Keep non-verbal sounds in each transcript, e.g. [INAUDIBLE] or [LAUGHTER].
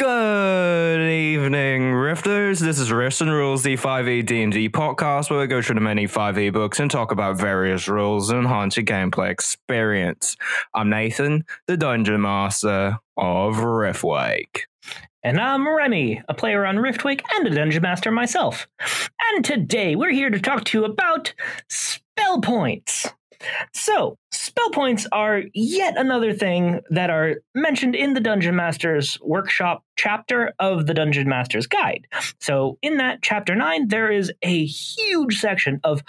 Good evening, Rifters. This is Rifts and Rules, the 5e D&D podcast where we go through the many 5e books and talk about various rules and enhance your gameplay experience. I'm Nathan, the Dungeon Master of Riftwake. And I'm Remy, a player on Riftwake and a dungeon master myself. And today we're here to talk to you about spell points. So, spell points are yet another thing that are mentioned in the Dungeon Master's Workshop chapter of the Dungeon Master's Guide. So, in that chapter 9, there is a huge section of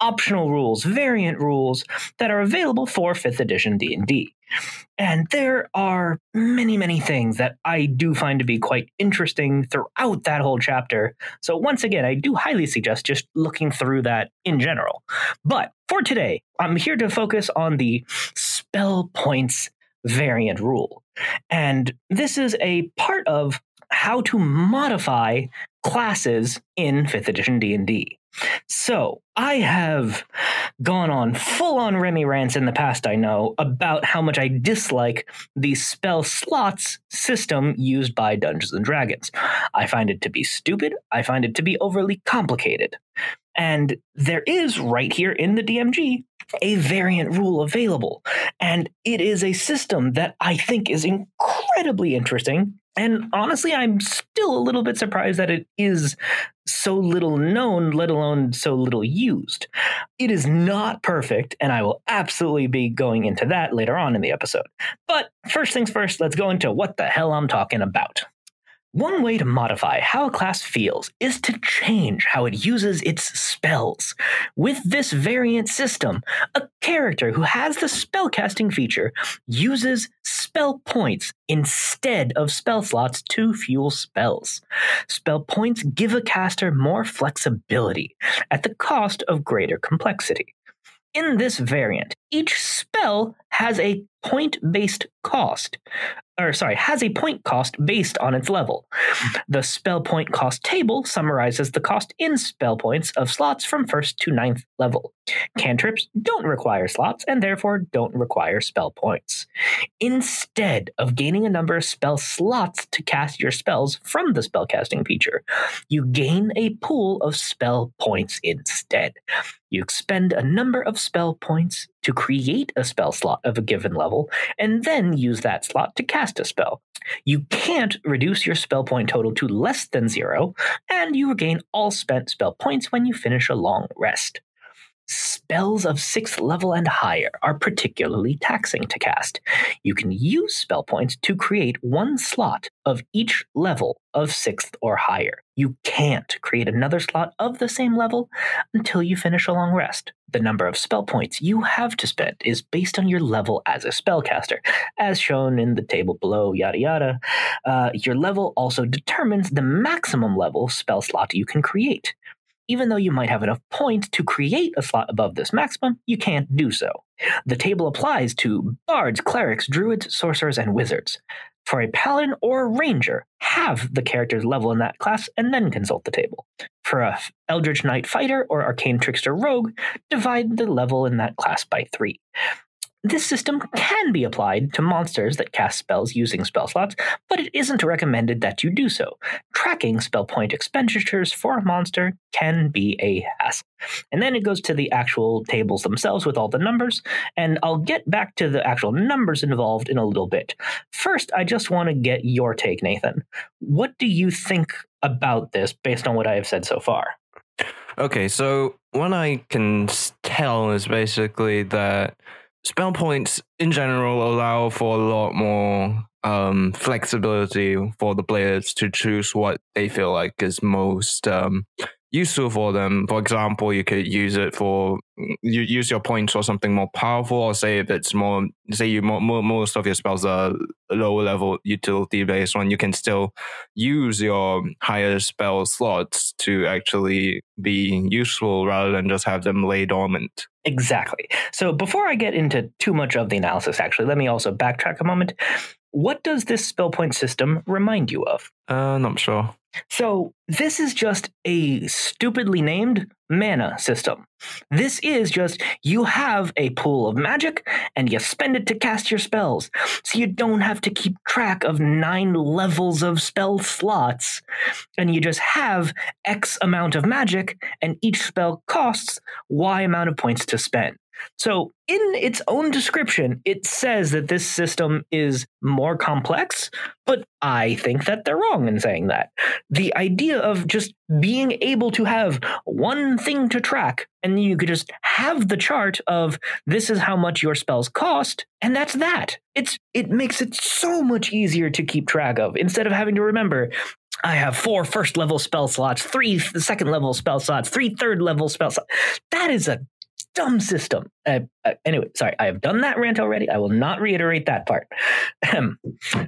optional rules, variant rules that are available for 5th edition D&D. And there are many, many things that I do find to be quite interesting throughout that whole chapter. So, once again, I do highly suggest just looking through that in general. But for today, I'm here to focus on the spell points variant rule. And this is a part of how to modify classes in 5th edition D&D. So, I have gone on full on Remy rants in the past, I know, about how much I dislike the spell slots system used by Dungeons and Dragons. I find it to be stupid, I find it to be overly complicated. And there is right here in the DMG a variant rule available. And it is a system that I think is incredibly interesting. And honestly, I'm still a little bit surprised that it is so little known, let alone so little used. It is not perfect, and I will absolutely be going into that later on in the episode. But first things first, let's go into what the hell I'm talking about. One way to modify how a class feels is to change how it uses its spells. With this variant system, a character who has the spellcasting feature uses spell points instead of spell slots to fuel spells. Spell points give a caster more flexibility at the cost of greater complexity. In this variant, each spell has a point based cost, or sorry, has a point cost based on its level. The spell point cost table summarizes the cost in spell points of slots from first to ninth level. Cantrips don't require slots and therefore don't require spell points. Instead of gaining a number of spell slots to cast your spells from the spellcasting feature, you gain a pool of spell points instead. You expend a number of spell points to create a spell slot of a given level, and then use that slot to cast a spell. You can't reduce your spell point total to less than zero, and you regain all spent spell points when you finish a long rest. Spells of sixth level and higher are particularly taxing to cast. You can use spell points to create one slot of each level of sixth or higher. You can't create another slot of the same level until you finish a long rest. The number of spell points you have to spend is based on your level as a spellcaster, as shown in the table below, yada yada. Uh, your level also determines the maximum level spell slot you can create. Even though you might have enough points to create a slot above this maximum, you can't do so. The table applies to bards, clerics, druids, sorcerers, and wizards. For a paladin or ranger, have the character's level in that class and then consult the table. For a eldritch knight fighter or arcane trickster rogue, divide the level in that class by three. This system can be applied to monsters that cast spells using spell slots, but it isn't recommended that you do so. Tracking spell point expenditures for a monster can be a hassle. And then it goes to the actual tables themselves with all the numbers, and I'll get back to the actual numbers involved in a little bit. First, I just want to get your take, Nathan. What do you think about this based on what I have said so far? Okay, so what I can tell is basically that spell points in general allow for a lot more um, flexibility for the players to choose what they feel like is most um, useful for them. For example, you could use it for you use your points for something more powerful, or say if it's more say you more, most of your spells are lower level utility based one, you can still use your higher spell slots to actually be useful rather than just have them lay dormant. Exactly. So before I get into too much of the analysis, actually, let me also backtrack a moment. What does this spell point system remind you of? Uh, not sure. So, this is just a stupidly named mana system. This is just you have a pool of magic and you spend it to cast your spells. So, you don't have to keep track of nine levels of spell slots. And you just have X amount of magic, and each spell costs Y amount of points to spend. So, in its own description, it says that this system is more complex, but I think that they're wrong in saying that. The idea of just being able to have one thing to track, and you could just have the chart of this is how much your spells cost, and that's that. It's it makes it so much easier to keep track of instead of having to remember I have four first level spell slots, three second level spell slots, three third level spell slots. That is a dumb system. Uh, uh, anyway, sorry, I have done that rant already. I will not reiterate that part.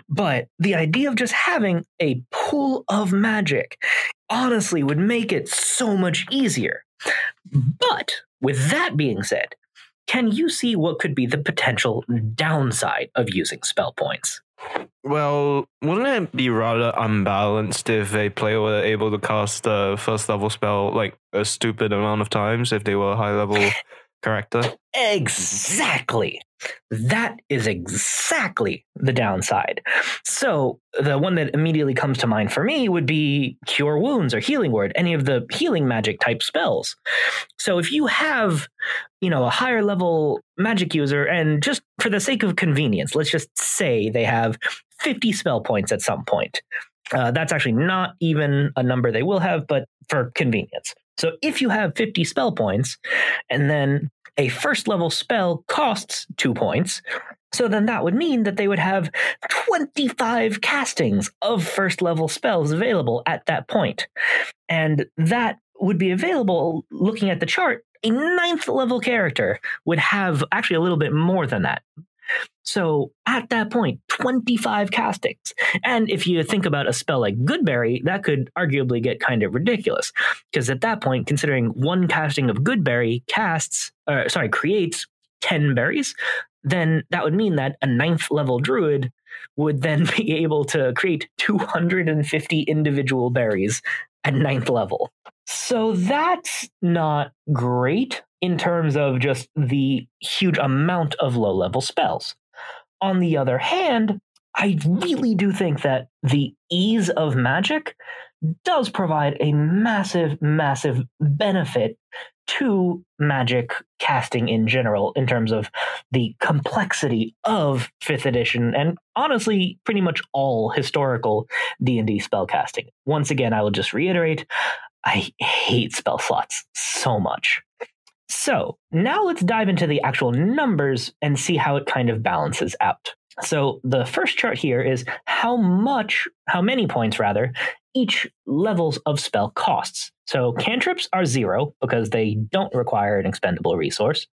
but the idea of just having a pool of magic honestly would make it so much easier. But with that being said, can you see what could be the potential downside of using spell points? Well, wouldn't it be rather unbalanced if a player were able to cast a first level spell like a stupid amount of times if they were high level [LAUGHS] character? Exactly. That is exactly the downside. So, the one that immediately comes to mind for me would be Cure Wounds or Healing Word, any of the healing magic type spells. So, if you have, you know, a higher level magic user, and just for the sake of convenience, let's just say they have 50 spell points at some point. Uh, that's actually not even a number they will have, but for convenience. So if you have 50 spell points, and then a first level spell costs two points, so then that would mean that they would have 25 castings of first level spells available at that point. And that would be available looking at the chart. A ninth level character would have actually a little bit more than that. So at that point, 25 castings. And if you think about a spell like Goodberry, that could arguably get kind of ridiculous. Because at that point, considering one casting of Goodberry casts, uh, sorry, creates 10 berries, then that would mean that a ninth level druid would then [LAUGHS] be able to create 250 individual berries at ninth level. So that's not great in terms of just the huge amount of low level spells. On the other hand, I really do think that the ease of magic does provide a massive, massive benefit to magic casting in general in terms of the complexity of 5th edition and honestly pretty much all historical D&D spell casting. Once again, I will just reiterate, I hate spell slots so much. So now let's dive into the actual numbers and see how it kind of balances out. So the first chart here is how much, how many points rather, each levels of spell costs. So cantrips are zero because they don't require an expendable resource.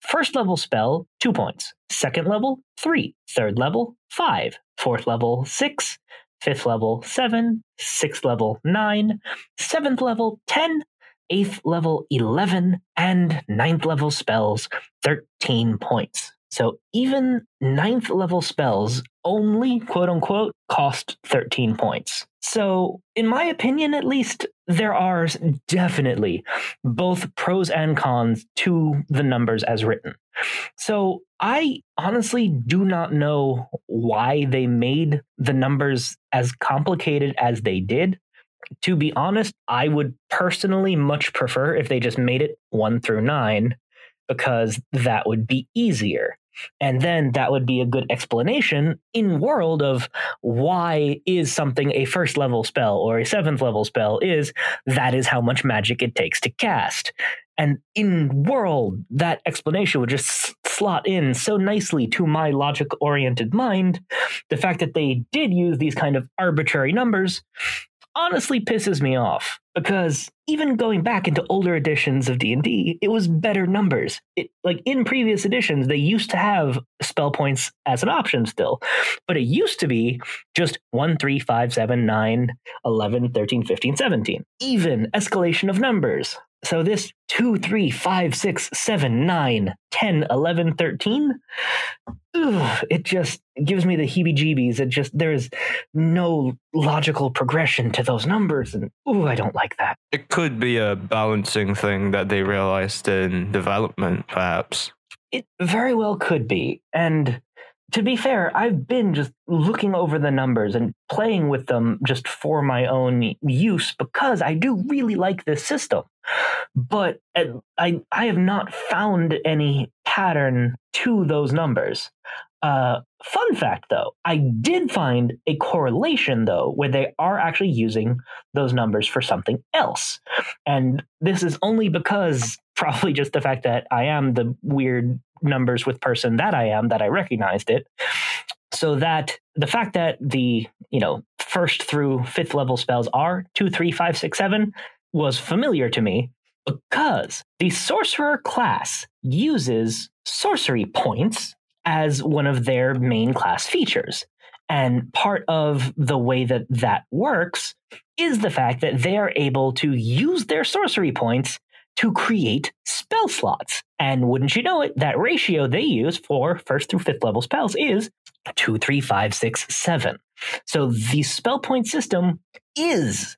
First level spell, two points. Second level, three. Third level, five. Fourth level, six. Fifth level, seven. Sixth level, nine. Seventh level, ten 8th level 11 and ninth level spells 13 points. So even ninth level spells only, quote unquote, cost 13 points. So, in my opinion, at least, there are definitely both pros and cons to the numbers as written. So, I honestly do not know why they made the numbers as complicated as they did. To be honest, I would personally much prefer if they just made it one through nine because that would be easier. And then that would be a good explanation in world of why is something a first level spell or a seventh level spell is that is how much magic it takes to cast. And in world, that explanation would just slot in so nicely to my logic oriented mind. The fact that they did use these kind of arbitrary numbers honestly pisses me off because even going back into older editions of D&D, it was better numbers. It like in previous editions they used to have spell points as an option still, but it used to be just 1 3 5 7 9 11 13 15 17. Even escalation of numbers. So this 2, 3, 5, 6, 7, 9, 10, 11, 13, ugh, it just gives me the heebie jeebies. It just, there's no logical progression to those numbers. And ooh, I don't like that. It could be a balancing thing that they realized in development, perhaps. It very well could be. And to be fair, I've been just looking over the numbers and playing with them just for my own use because I do really like this system. But uh, I I have not found any pattern to those numbers. Uh, fun fact though, I did find a correlation though where they are actually using those numbers for something else. And this is only because [LAUGHS] probably just the fact that I am the weird numbers with person that I am that I recognized it. So that the fact that the, you know, first through fifth level spells are two, three, five, six, seven was familiar to me because the sorcerer class uses sorcery points as one of their main class features. And part of the way that that works is the fact that they are able to use their sorcery points to create spell slots. And wouldn't you know it, that ratio they use for first through fifth level spells is two, three, five, six, seven. So the spell point system is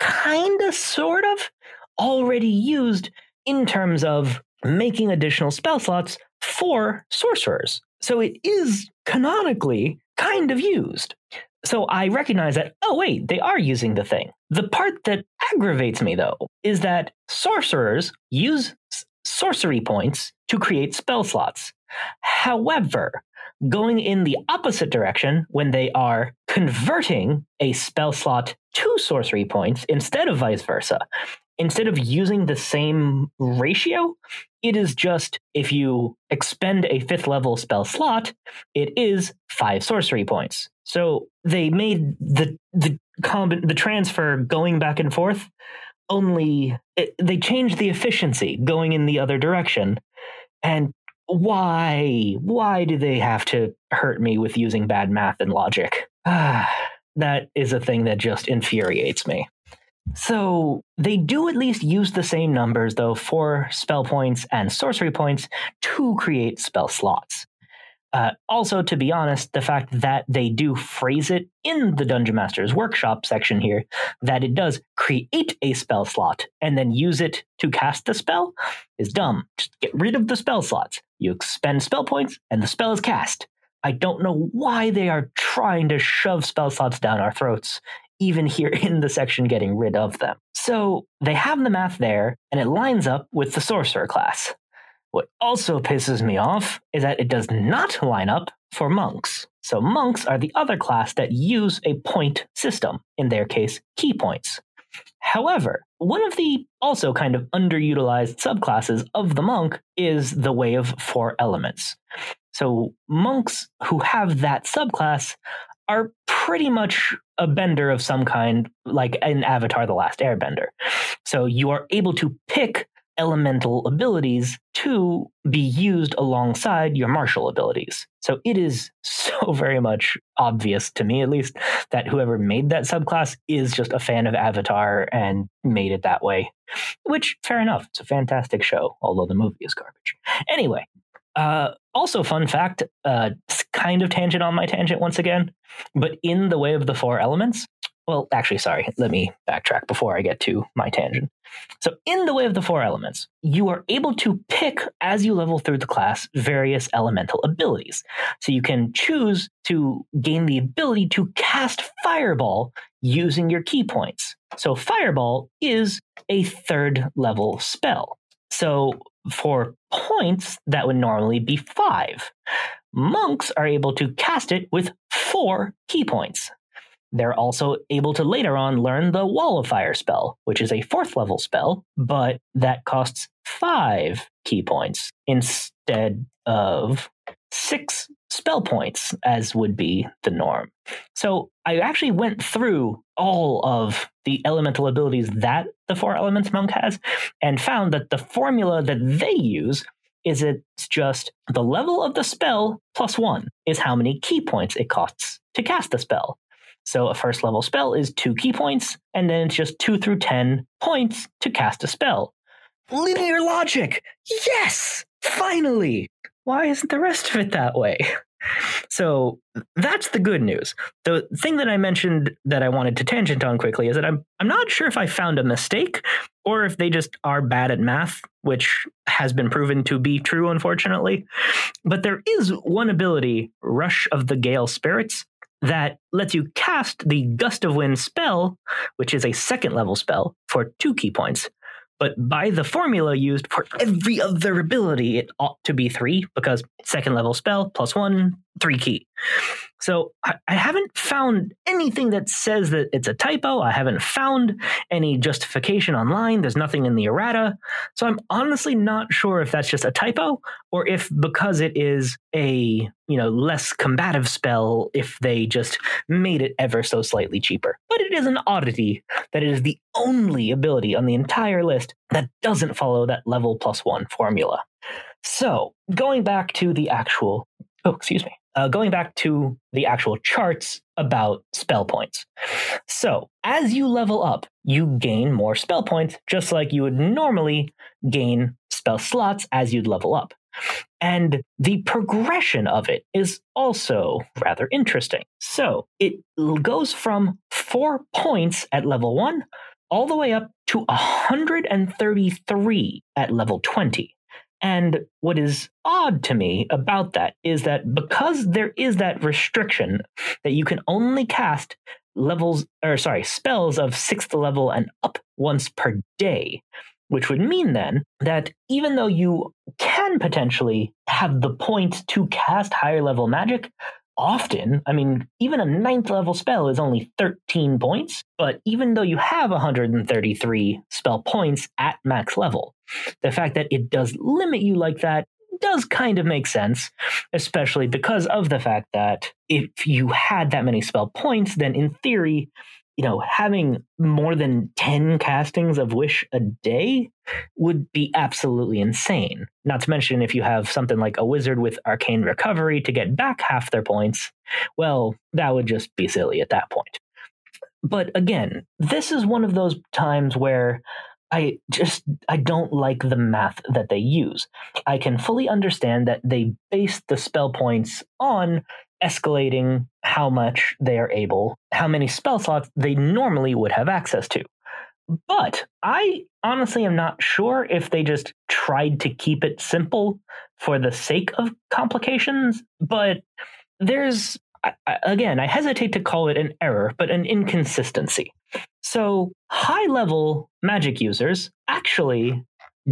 kind of, sort of already used in terms of making additional spell slots for sorcerers. So it is canonically kind of used. So I recognize that, oh, wait, they are using the thing. The part that aggravates me, though, is that sorcerers use sorcery points to create spell slots. However, going in the opposite direction when they are converting a spell slot to sorcery points instead of vice versa, instead of using the same ratio, it is just if you expend a fifth level spell slot, it is five sorcery points. So they made the the comb- the transfer going back and forth only it, they changed the efficiency going in the other direction. And why why do they have to hurt me with using bad math and logic? Ah, that is a thing that just infuriates me. So they do at least use the same numbers, though, for spell points and sorcery points to create spell slots. Uh, also, to be honest, the fact that they do phrase it in the Dungeon Master's Workshop section here, that it does create a spell slot and then use it to cast the spell, is dumb. Just get rid of the spell slots. You expend spell points, and the spell is cast. I don't know why they are trying to shove spell slots down our throats even here [LAUGHS] in the section getting rid of them. So they have the math there, and it lines up with the sorcerer class. What also pisses me off is that it does not line up for monks. So monks are the other class that use a point system, in their case, ki points. However, one of the also kind of underutilized subclasses of the monk is the way of four elements. So monks who have that subclass are pretty much a bender of some kind, like in Avatar The Last Airbender. So you are able to pick elemental abilities to be used alongside your martial abilities. So it is [LAUGHS] so very much obvious to me, at least, that whoever made that subclass is just a fan of Avatar and made it that way. Which, fair enough. It's a fantastic show, although the movie is garbage. Anyway, uh, also, fun fact, uh, kind of tangent on my tangent once again, but in the way of the four elements, well, actually, sorry, let me backtrack before I get to my tangent. So, in the way of the four elements, you are able to pick as you level through the class various elemental abilities. So, you can choose to gain the ability to cast Fireball using your ki points. So, Fireball is a third level spell. So, for points, that would normally be five. Monks are able to cast it with four ki points. They're also able to later on learn the Wall of Fire spell, which is a fourth level spell, but that costs five ki points instead of six spell points, as would be the norm. So I actually went through all of the elemental abilities that the Four Elements monk has and found that the formula that they use is it's just the level of the spell plus one is how many ki points it costs to cast the spell. So a first level spell is two ki points, and then it's just two through 10 points to cast a spell. Linear logic! Yes! Finally! Why isn't the rest of it that way? [LAUGHS] So that's the good news. The thing that I mentioned that I wanted to tangent on quickly is that I'm I'm not sure if I found a mistake or if they just are bad at math, which has been proven to be true unfortunately. But there is one ability, Rush of the Gale Spirits, that lets you cast the Gust of Wind spell, which is a second level spell, for two ki points. But by the formula used for every other ability, it ought to be three because second level spell plus one, three ki. So I, I, haven't found anything that says that it's a typo. I haven't found any justification online. There's nothing in the errata. So I'm honestly not sure if that's just a typo or if because it is a, you know, less combative spell, if they just made it ever so slightly cheaper. But it is an oddity that it is the only ability on the entire list that doesn't follow that level plus one formula. So going back to the actual, oh, excuse me uh, going back to the actual charts about spell points. So, as you level up, you gain more spell points, just like you would normally gain spell slots as you'd level up. And the progression of it is also rather interesting. So, it goes from four points at level one all the way up to 133 at level 20. And what is odd to me about that is that because there is that restriction that you can only cast levels, or sorry, spells of sixth level and up once per day, which would mean then that even though you can potentially have the points to cast higher level magic, often, I mean, even a ninth level spell is only 13 points, but even though you have 133 spell points at max level, the fact that it does limit you like that does kind of make sense, especially because of the fact that if you had that many spell points, then in theory, you know, having more than 10 castings of Wish a day would be absolutely insane. Not to mention, if you have something like a wizard with arcane recovery to get back half their points, well, that would just be silly at that point. But again, this is one of those times where I just I don't like the math that they use. I can fully understand that they base the spell points on escalating how much they are able, how many spell slots they normally would have access to. But I honestly am not sure if they just tried to keep it simple for the sake of complications. But there's, again, I hesitate to call it an error, but an inconsistency. So high level magic users actually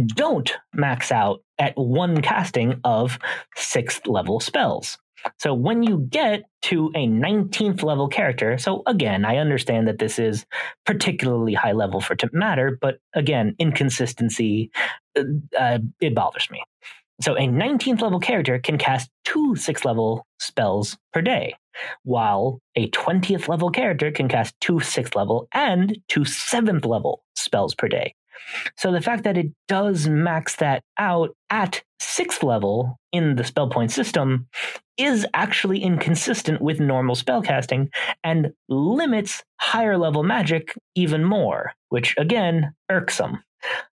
don't max out at one casting of sixth level spells. So when you get to a 19th level character, so again, I understand that this is particularly high level for to matter, but again, inconsistency, uh, uh it bothers me. So a 19th level character can cast two 6th level spells per day, while a 20th level character can cast two 6th level and two 7th level spells per day. So the fact that it does max that out at sixth level in the spell point system is actually inconsistent with normal spellcasting and limits higher level magic even more, which again, irksome.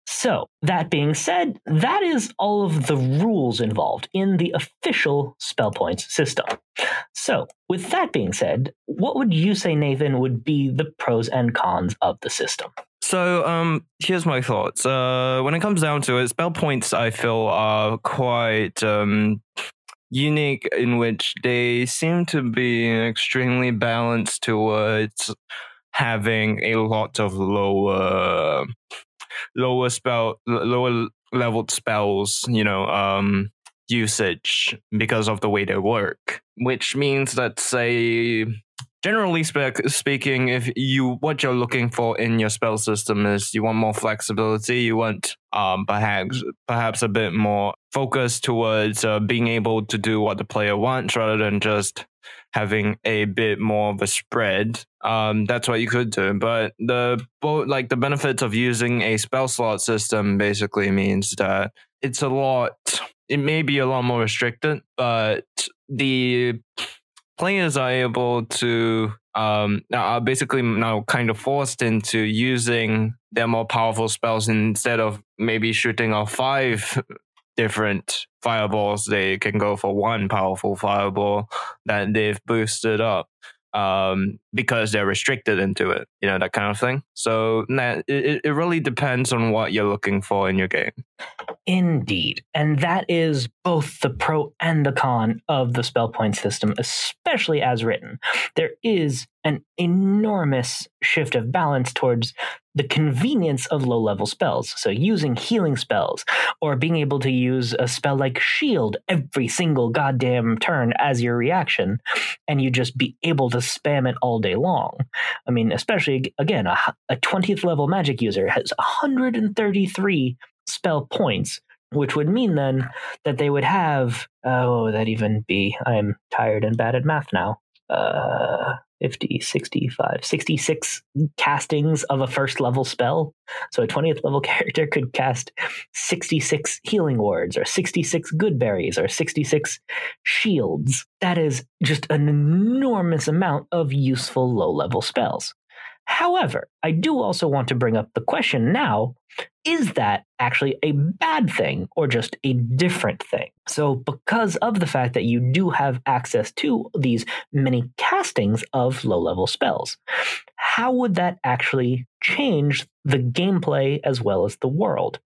So, that being said, that is all of the rules involved in the official spell points system. So, with that being said, what would you say, Nathan, would be the pros and cons of the system? So, um, here's my thoughts. Uh, when it comes down to it, spell points I feel are quite um, unique in which they seem to be extremely balanced towards having a lot of lower lower spell lower leveled spells you know um usage because of the way they work which means that say generally spe- speaking if you what you're looking for in your spell system is you want more flexibility you want um perhaps perhaps a bit more focus towards uh, being able to do what the player wants rather than just having a bit more of a spread. Um that's what you could do but the both like the benefits of using a spell slot system basically means that it's a lot it may be a lot more restricted but the players are able to um, are basically now kind of forced into using their more powerful spells instead of maybe shooting off five different fireballs. They can go for one powerful fireball that they've boosted up um, because they're restricted into it, you know, that kind of thing. So nah, it, it really depends on what you're looking for in your game. Indeed. And that is both the pro and the con of the spell point system, especially as written. There is an enormous shift of balance towards the convenience of low level spells. So, using healing spells or being able to use a spell like Shield every single goddamn turn as your reaction, and you just be able to spam it all day long. I mean, especially again, a, a 20th level magic user has 133 spell points, which would mean then that they would have, oh, that even be, I'm tired and bad at math now. Uh, 50, 65, 66 castings of a first level spell. So a 20th level [LAUGHS] character could cast 66 healing words or 66 good berries or 66 shields. That is just an enormous amount of useful low level spells. However, I do also want to bring up the question now is that actually a bad thing or just a different thing? So, because of the fact that you do have access to these many castings of low level spells, how would that actually change the gameplay as well as the world?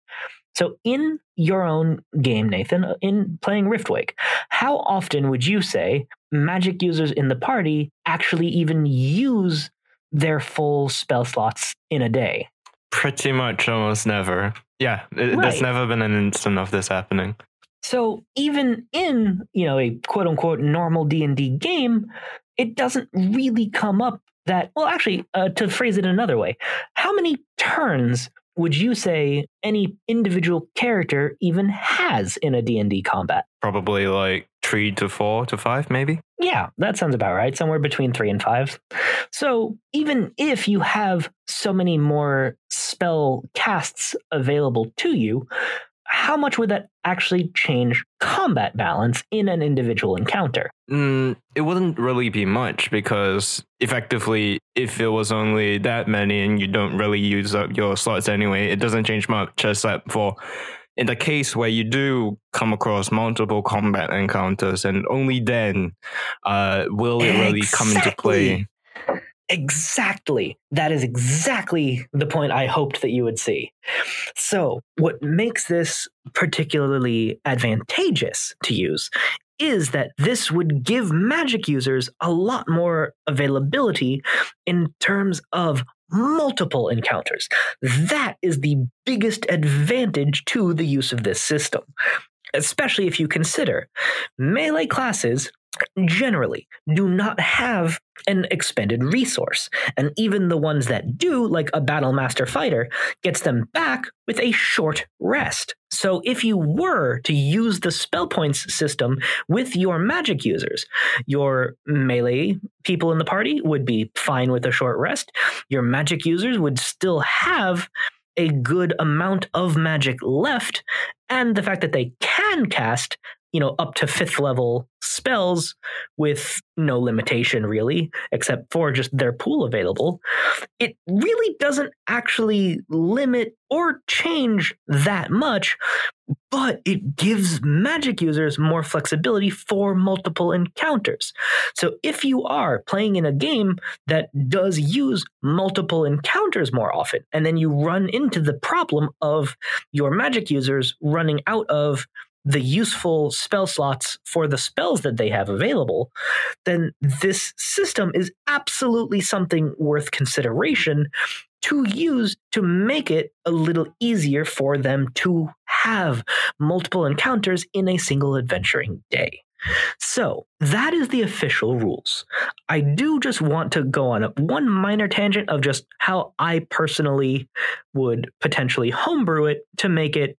So, in your own game, Nathan, uh, in playing Riftwake, how often would you say magic users in the party actually even use their full spell slots in a day. Pretty much almost never. Yeah, it, right. there's never been an instant of this happening. So even in, you know, a quote unquote normal D&D game, it doesn't really come up that well actually uh, to phrase it another way, how many turns would you say any individual character even has in a D&D combat? Probably like 3 to 4 to 5 maybe. Yeah, that sounds about right. Somewhere between 3 and 5. So, even if you have so many more spell casts available to you, how much would that actually change combat balance in an individual encounter? Mm, it wouldn't really be much because effectively, if it was only that many and you don't really use up your slots anyway, it doesn't change much except for in the case where you do come across multiple combat encounters and only then uh, will it really come into play Exactly. That is exactly the point I hoped that you would see. So, what makes this particularly advantageous to use is that this would give magic users a lot more availability in terms of multiple encounters. That is the biggest advantage to the use of this system, especially if you consider melee classes generally do not have an expended resource. And even the ones that do, like a Battle Master fighter, gets them back with a short rest. So if you were to use the spell points system with your magic users, your melee people in the party would be fine with a short rest. Your magic users would still have a good amount of magic left, and the fact that they can cast you know, up to fifth level spells with no limitation really, except for just their pool available, it really doesn't actually limit or change that much, but it gives magic users more flexibility for multiple encounters. So if you are playing in a game that does use multiple encounters more often, and then you run into the problem of your magic users running out of the useful spell slots for the spells that they have available, then this system is absolutely something worth consideration to use to make it a little easier for them to have multiple encounters in a single adventuring day. So that is the official rules. I do just want to go on one minor tangent of just how I personally would potentially homebrew it to make it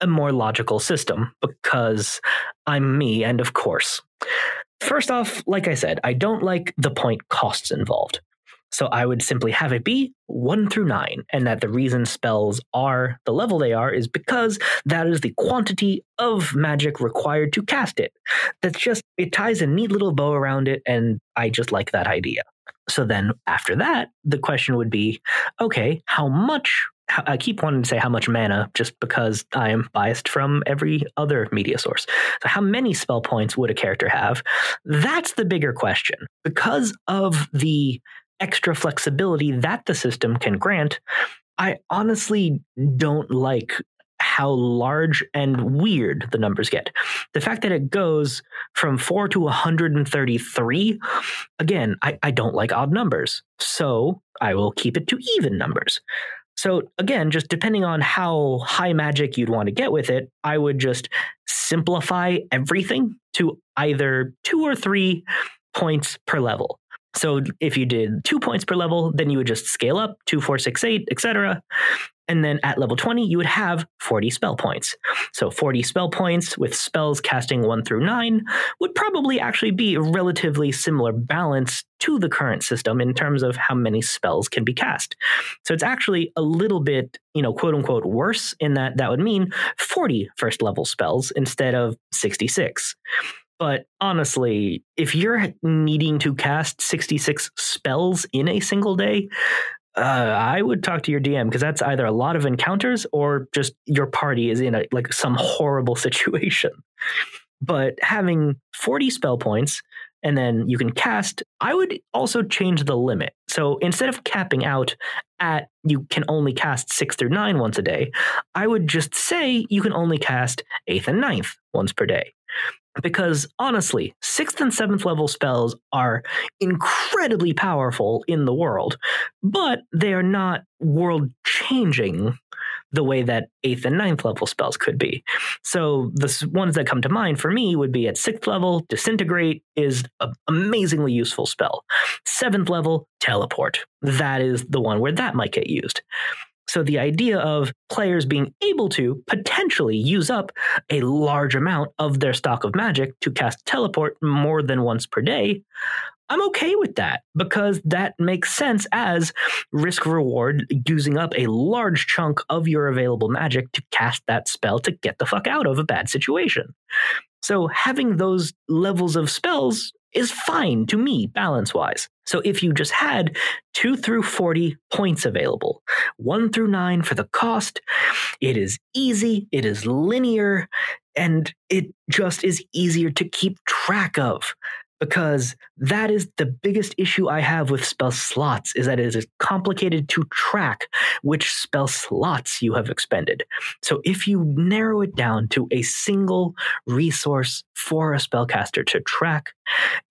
a more logical system because I'm me, and of course. First off, like I said, I don't like the point costs involved. So I would simply have it be 1 through 9, and that the reason spells are the level they are is because that is the quantity of magic required to cast it. That's just, it ties a neat little bow around it, and I just like that idea. So then after that, the question would be okay, how much I keep wanting to say how much mana just because I am biased from every other media source. So, how many spell points would a character have? That's the bigger question. Because of the extra flexibility that the system can grant, I honestly don't like how large and weird the numbers get. The fact that it goes from 4 to 133, again, I, I don't like odd numbers. So I will keep it to even numbers. So again, just depending on how high magic you'd want to get with it, I would just simplify everything to either two or three points per level. So if you did two points per level, then you would just scale up two, four, six, eight, etc. And then at level 20, you would have 40 spell points. So 40 spell points with spells casting one through nine would probably actually be a relatively similar balance to the current system in terms of how many spells can be cast. So it's actually a little bit, you know, quote unquote worse in that that would mean 40 first level spells instead of 66. But honestly, if you're needing to cast 66 spells in a single day, uh, I would talk to your DM because that's either a lot of encounters or just your party is in a like some horrible [LAUGHS] situation. But having 40 spell points and then you can cast, I would also change the limit. So instead of capping out at you can only cast six through nine once a day, I would just say you can only cast eighth and ninth once per day because honestly, sixth and seventh level spells are incredibly powerful in the world, but they are not world changing the way that eighth and ninth level spells could be. So the ones that come to mind for me would be at sixth level, disintegrate is an amazingly useful spell. Seventh level, teleport. That is the one where that might get used. So the idea of players being able to potentially use up a large amount of their stock of magic to cast teleport more than once per day, I'm okay with that because that makes sense as risk reward using up a large chunk of your available magic to cast that spell to get the fuck out of a bad situation. So having those levels of spells is fine to me balance wise. So if you just had 2 through 40 points available, 1 through 9 for the cost, it is easy, it is linear, and it just is easier to keep track of because that is the biggest issue I have with spell slots is that it is complicated to track which spell slots you have expended. So if you narrow it down to a single resource for a spellcaster to track,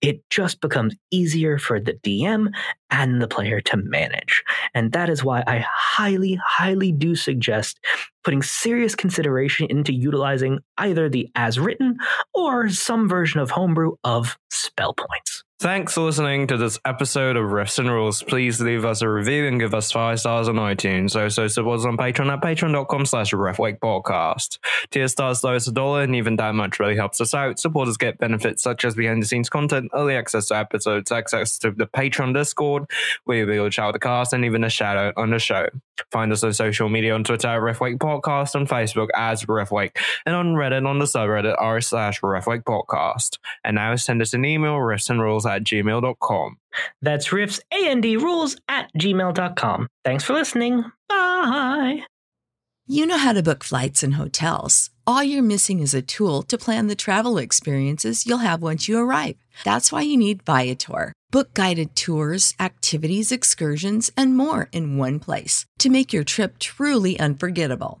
it just becomes easier for the DM and the player to manage. And that is why I highly, highly do suggest putting serious consideration into utilizing either the as written or some version of homebrew of spell points. Thanks for listening to this episode of Rifts and Rules. Please leave us a review and give us five stars on iTunes. Also support us on Patreon at patreon.com slash podcast. Tier stars low as a dollar, and even that much really helps us out. Supporters get benefits such as behind the scenes content, early access to episodes, access to the Patreon Discord, where we will shout the cast, and even a shout out on the show. Find us on social media on Twitter at Riftwake Podcast, on Facebook as Riftwake, and on Reddit on the subreddit r slash Podcast. And now send us an email, rifts and rules at gmail.com. That's rifts and rules at gmail.com. Thanks for listening. Bye. You know how to book flights and hotels. All you're missing is a tool to plan the travel experiences you'll have once you arrive. That's why you need Viator. Book guided tours, activities, excursions, and more in one place to make your trip truly unforgettable.